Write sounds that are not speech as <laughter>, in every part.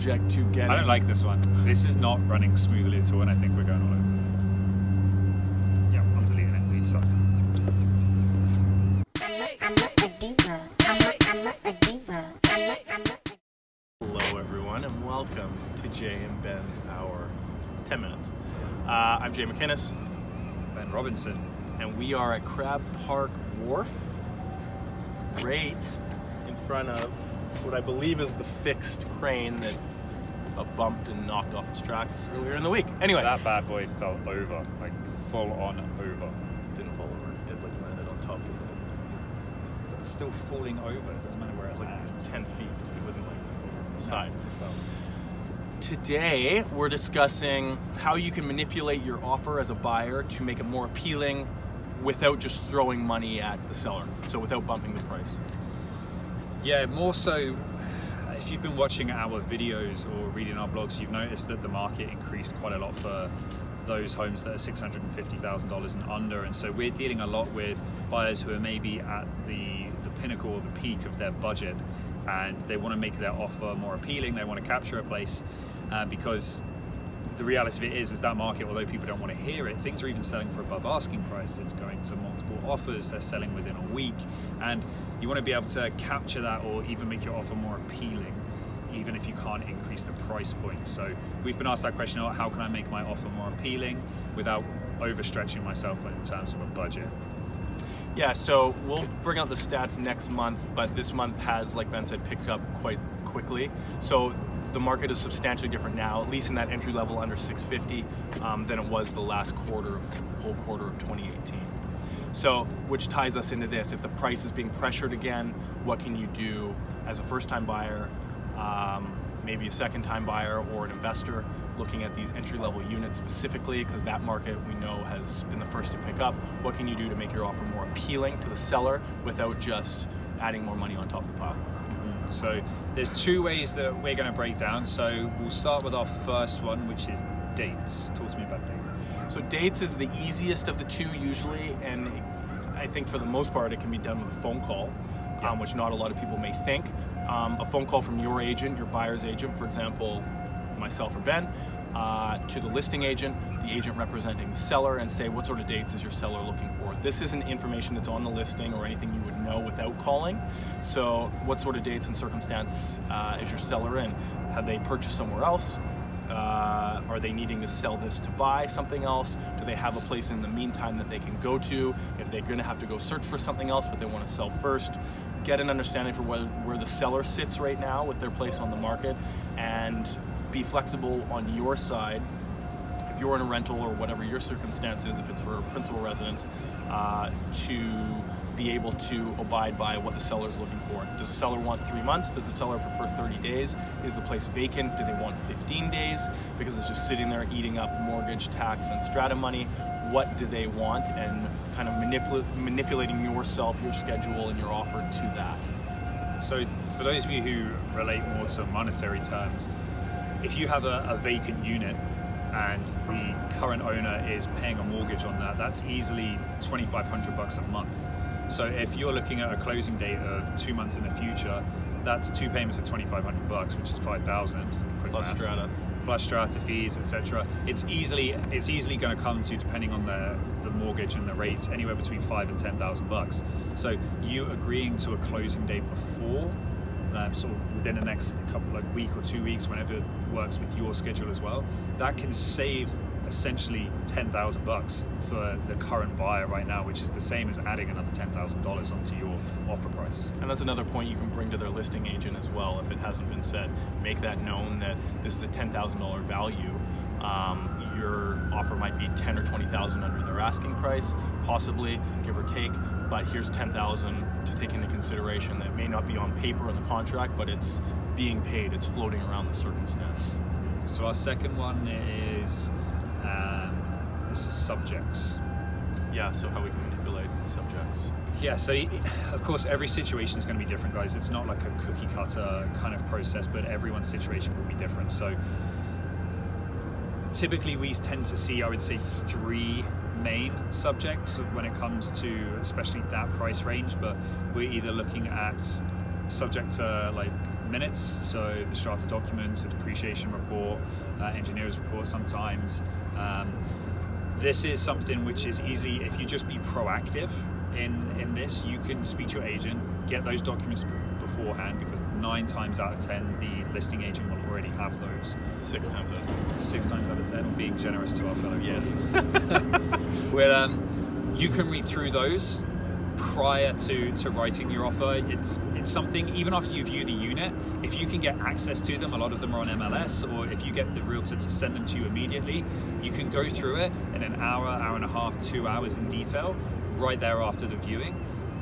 subject to getting. I don't like this one. This is not running smoothly at all, and I think we're going all over the place. Yeah, I'm deleting it. Lead stop. I'm not a diva. I'm not, I'm not a diva. I'm not, I'm not a Hello, everyone, and welcome to Jay and Ben's Hour 10 Minutes. Uh, I'm Jay McInnes, Ben Robinson. and we are at Crab Park Wharf, right in front of what I believe is the fixed crane that uh, bumped and knocked off its tracks earlier in the week. Anyway, That bad boy fell over, like full on over. didn't fall over, it like landed on top of it. It's still falling over. It doesn't matter where It it's was like at. 10 feet, it wouldn't like over the side. Well, Today, we're discussing how you can manipulate your offer as a buyer to make it more appealing without just throwing money at the seller. So, without bumping the price. Yeah, more so. If you've been watching our videos or reading our blogs, you've noticed that the market increased quite a lot for those homes that are six hundred and fifty thousand dollars and under, and so we're dealing a lot with buyers who are maybe at the the pinnacle or the peak of their budget, and they want to make their offer more appealing. They want to capture a place uh, because the reality of it is, is that market, although people don't want to hear it, things are even selling for above asking price. It's going to multiple offers. They're selling within a week, and you want to be able to capture that, or even make your offer more appealing, even if you can't increase the price point. So we've been asked that question: How can I make my offer more appealing without overstretching myself in terms of a budget? Yeah, so we'll bring out the stats next month, but this month has, like Ben said, picked up quite quickly. So the market is substantially different now, at least in that entry level under 650, um, than it was the last quarter of whole quarter of 2018. So, which ties us into this: if the price is being pressured again, what can you do as a first-time buyer, um, maybe a second-time buyer or an investor looking at these entry-level units specifically? Because that market we know has been the first to pick up. What can you do to make your offer more appealing to the seller without just adding more money on top of the pile? So there's two ways that we're going to break down. So we'll start with our first one, which is dates. Talk to me about dates. So dates is the easiest of the two usually, and I think for the most part it can be done with a phone call, Yeah. um, which not a lot of people may think. Um, a phone call from your agent, your buyer's agent, for example, myself or Ben, uh, to the listing agent, the agent representing the seller, and say what sort of dates is your seller looking for. This isn't information that's on the listing or anything you would know without calling. So, what sort of dates and circumstance uh, is your seller in? Have they purchased somewhere else? Uh, are they needing to sell this to buy something else? Do they have a place in the meantime that they can go to if they're going to have to go search for something else but they want to sell first? Get an understanding for where, where the seller sits right now with their place on the market and be flexible on your side if you're in a rental or whatever your circumstance is, if it's for principal residence, uh, to be able to abide by what the seller is looking for. Does the seller want three months? Does the seller prefer 30 days? Is the place vacant? Do they want 15 days because it's just sitting there eating up mortgage, tax, and strata money? What do they want? And kind of manipul- manipulating yourself, your schedule, and your offer to that. So for those of you who relate more to monetary terms, if you have a, a vacant unit and the current owner is paying a mortgage on that, that's easily 2,500 bucks a month. So if you're looking at a closing date of two months in the future, that's two payments of 2,500 bucks, which is 5,000. Plus math. strata. plus strata fees, etc. It's easily it's easily going to come to depending on the the mortgage and the rates anywhere between five and ten thousand bucks. So you agreeing to a closing date before, um, sort of within the next couple like week or two weeks, whenever it works with your schedule as well, that can save essentially ten thousand bucks for the current buyer right now, which is the same as adding another ten thousand dollars onto your offer price. And that's another point you can bring to their listing agent as well if it hasn't been said. Make that known that this is a $10,000 value. Um, your offer might be 10 or 20,000 under their asking price, possibly, give or take. But here's 10,000 to take into consideration that may not be on paper in the contract, but it's being paid. It's floating around the circumstance. So our second one is um, this is subjects. Yeah. So how we can manipulate subjects. Yeah, so <sighs> of course every situation is going to be different, guys. It's not like a cookie cutter kind of process, but everyone's situation will be different. So typically we tend to see, I would say, three main subjects when it comes to especially that price range. But we're either looking at subject to like minutes, so the strata documents, a depreciation report, uh, engineer's report sometimes. Um, this is something which is easily, if you just be proactive in, in this, you can speak to your agent, get those documents beforehand because nine times out of ten, the listing agent will already have those. Six times out of ten. Six times out of ten, being generous to our fellow Yes. colleagues. <laughs> well, um, you can read through those prior to, to writing your offer. It's it's something even after you view the unit, if you can get access to them, a lot of them are on MLS, or if you get the realtor to send them to you immediately, you can go through it in an hour, hour and a half, two hours in detail, right there after the viewing.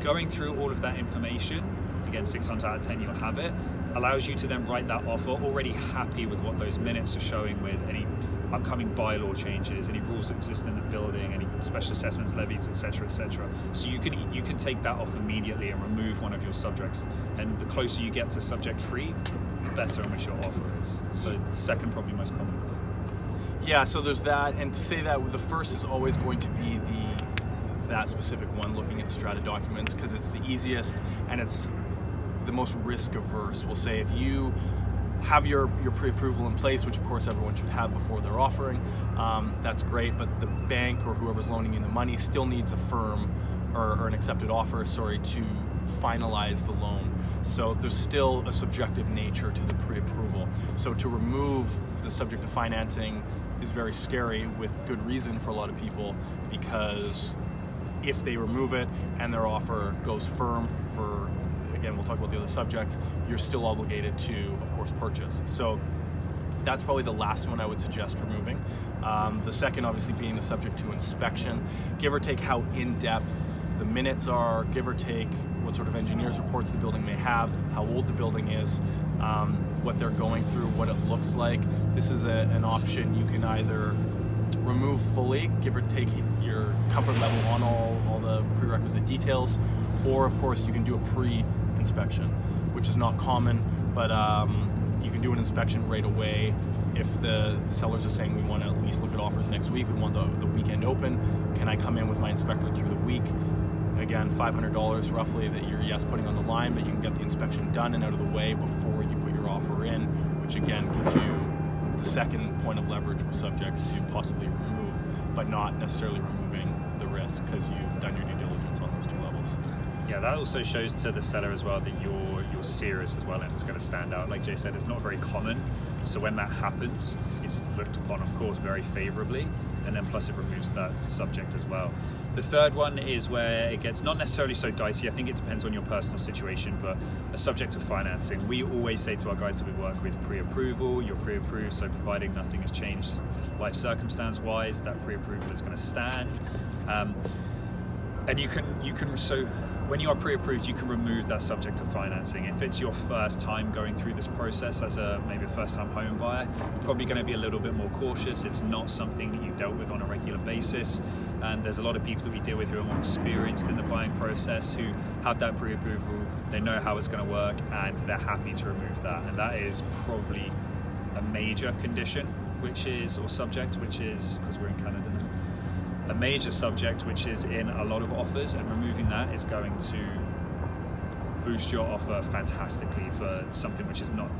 Going through all of that information, again six times out of ten you'll have it, allows you to then write that offer already happy with what those minutes are showing with any upcoming bylaw changes, any rules that exist in the building, any special assessments levies, etc., etc. So you can you can take that off immediately and remove one of your subjects. And the closer you get to subject free, the better in which your offer is. So second, probably most common. Yeah, so there's that, and to say that the first is always going to be the that specific one, looking at strata documents, because it's the easiest and it's the most risk averse. We'll say if you have your, your pre-approval in place, which of course everyone should have before they're offering, um, that's great, but the bank or whoever's loaning you the money still needs a firm or, or an accepted offer, sorry, to finalize the loan. So there's still a subjective nature to the pre-approval. So to remove the subject of financing is very scary with good reason for a lot of people because if they remove it and their offer goes firm for again we'll talk about the other subjects you're still obligated to of course purchase so that's probably the last one I would suggest removing. Um, the second, obviously, being the subject to inspection. Give or take how in depth the minutes are, give or take what sort of engineers reports the building may have, how old the building is, um, what they're going through, what it looks like. This is a, an option you can either remove fully, give or take your comfort level on all, all the prerequisite details, or of course you can do a pre-inspection, which is not common, but um, you can do an inspection right away. If the sellers are saying we want to at least look at offers next week, we want the, the weekend open, can I come in with my inspector through the week? Again, $500 roughly that you're, yes, putting on the line, but you can get the inspection done and out of the way before you put your offer in, which again gives you the second point of leverage with subjects to possibly remove, but not necessarily removing the risk because you've done your due diligence on those two levels. Yeah, that also shows to the seller as well that you're you're serious as well, and it's going to stand out. Like Jay said, it's not very common, so when that happens, it's looked upon, of course, very favourably, and then plus it removes that subject as well. The third one is where it gets not necessarily so dicey. I think it depends on your personal situation, but a subject of financing. We always say to our guys that we work with pre-approval, you're pre-approved, so providing nothing has changed life circumstance-wise, that pre-approval is going to stand. Um, and you can you can so when you are pre-approved, you can remove that subject of financing. If it's your first time going through this process as a maybe a first-time home buyer, you're probably going to be a little bit more cautious. It's not something that you've dealt with on a regular basis, and there's a lot of people that we deal with who are more experienced in the buying process who have that pre-approval. They know how it's going to work, and they're happy to remove that. And that is probably a major condition, which is or subject, which is because we're in Canada a major subject which is in a lot of offers and removing that is going to boost your offer fantastically for something which is not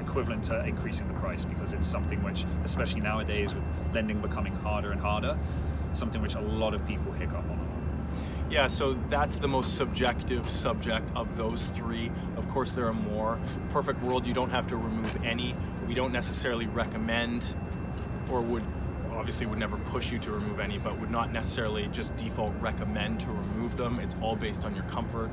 equivalent to increasing the price because it's something which especially nowadays with lending becoming harder and harder something which a lot of people hiccup on yeah, so that's the most subjective subject of those three. Of course, there are more. Perfect world, you don't have to remove any. We don't necessarily recommend or would obviously would never push you to remove any, but would not necessarily just default recommend to remove them. It's all based on your comfort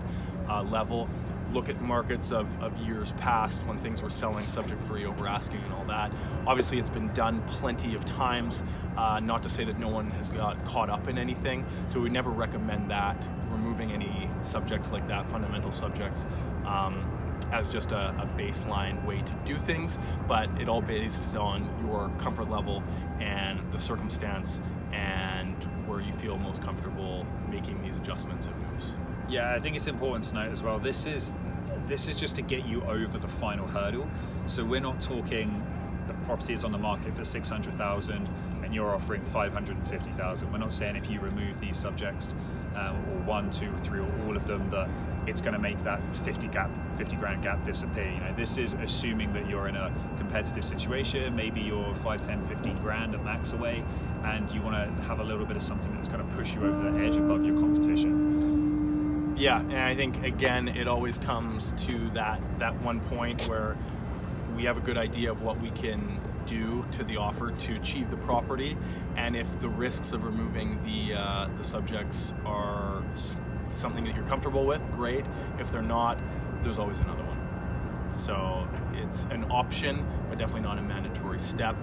uh, level. Look at markets of, of years past when things were selling subject free over asking and all that. Obviously, it's been done plenty of times. Uh, not to say that no one has got caught up in anything, so we never recommend that, removing any subjects like that, fundamental subjects. Um, as just a, a, baseline way to do things, but it all based on your comfort level and the circumstance and where you feel most comfortable making these adjustments and moves. Yeah, I think it's important to note as well. This is this is just to get you over the final hurdle. So we're not talking the property is on the market for 600,000 and you're offering 550,000. We're not saying if you remove these subjects uh, or one, two, three, or all of them, that it's going to make that 50 gap, 50 grand gap disappear. You know, this is assuming that you're in a competitive situation. Maybe you're 5, 10, 15 grand at max away, and you want to have a little bit of something that's going to push you over the edge above your competition. Yeah, and I think again, it always comes to that that one point where we have a good idea of what we can do to the offer to achieve the property, and if the risks of removing the uh, the subjects are something that you're comfortable with, great. If they're not, there's always another one. So it's an option, but definitely not a mandatory step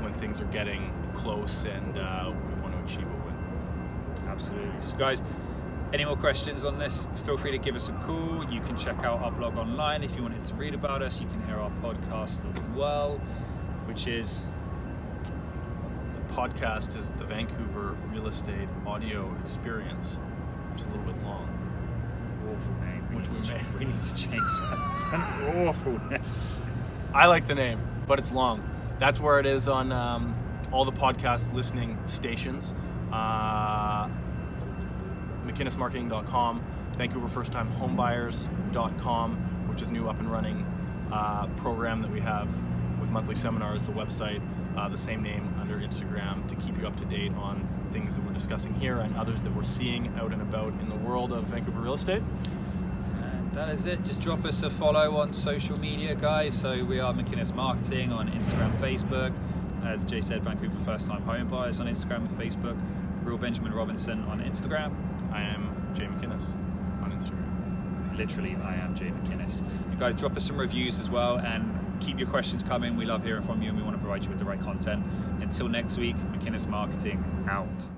when things are getting close and uh, we want to achieve a win. Absolutely. So guys, any more questions on this, feel free to give us a call. You can check out our blog online if you wanted to read about us. You can hear our podcast as well, which is the podcast is the Vancouver Real Estate Audio Experience. It's a little bit long. Awful name. We, Which need, we to, may- we need to change <laughs> that. It's an awful name. I like the name, but it's long. That's where it is on um, all the podcast listening stations. Uh, McInnesMarketing.com, VancouverFirstTimeHomeBuyers.com, which is new up and running uh, program that we have with monthly seminars. The website, uh, the same name under Instagram, to keep you up to date on things that we're discussing here and others that we're seeing out and about in the world of Vancouver real estate. And that is it. Just drop us a follow on social media, guys. So we are McInnes Marketing on Instagram, Facebook. As Jay said, Vancouver First Time Home Buyers on Instagram and Facebook. Real Benjamin Robinson on Instagram. I am Jay McInnes on Instagram. Literally, I am Jay McInnes. You guys drop us some reviews as well and keep your questions coming. We love hearing from you and we want to provide you with the right content. Until next week, McInnes Marketing out.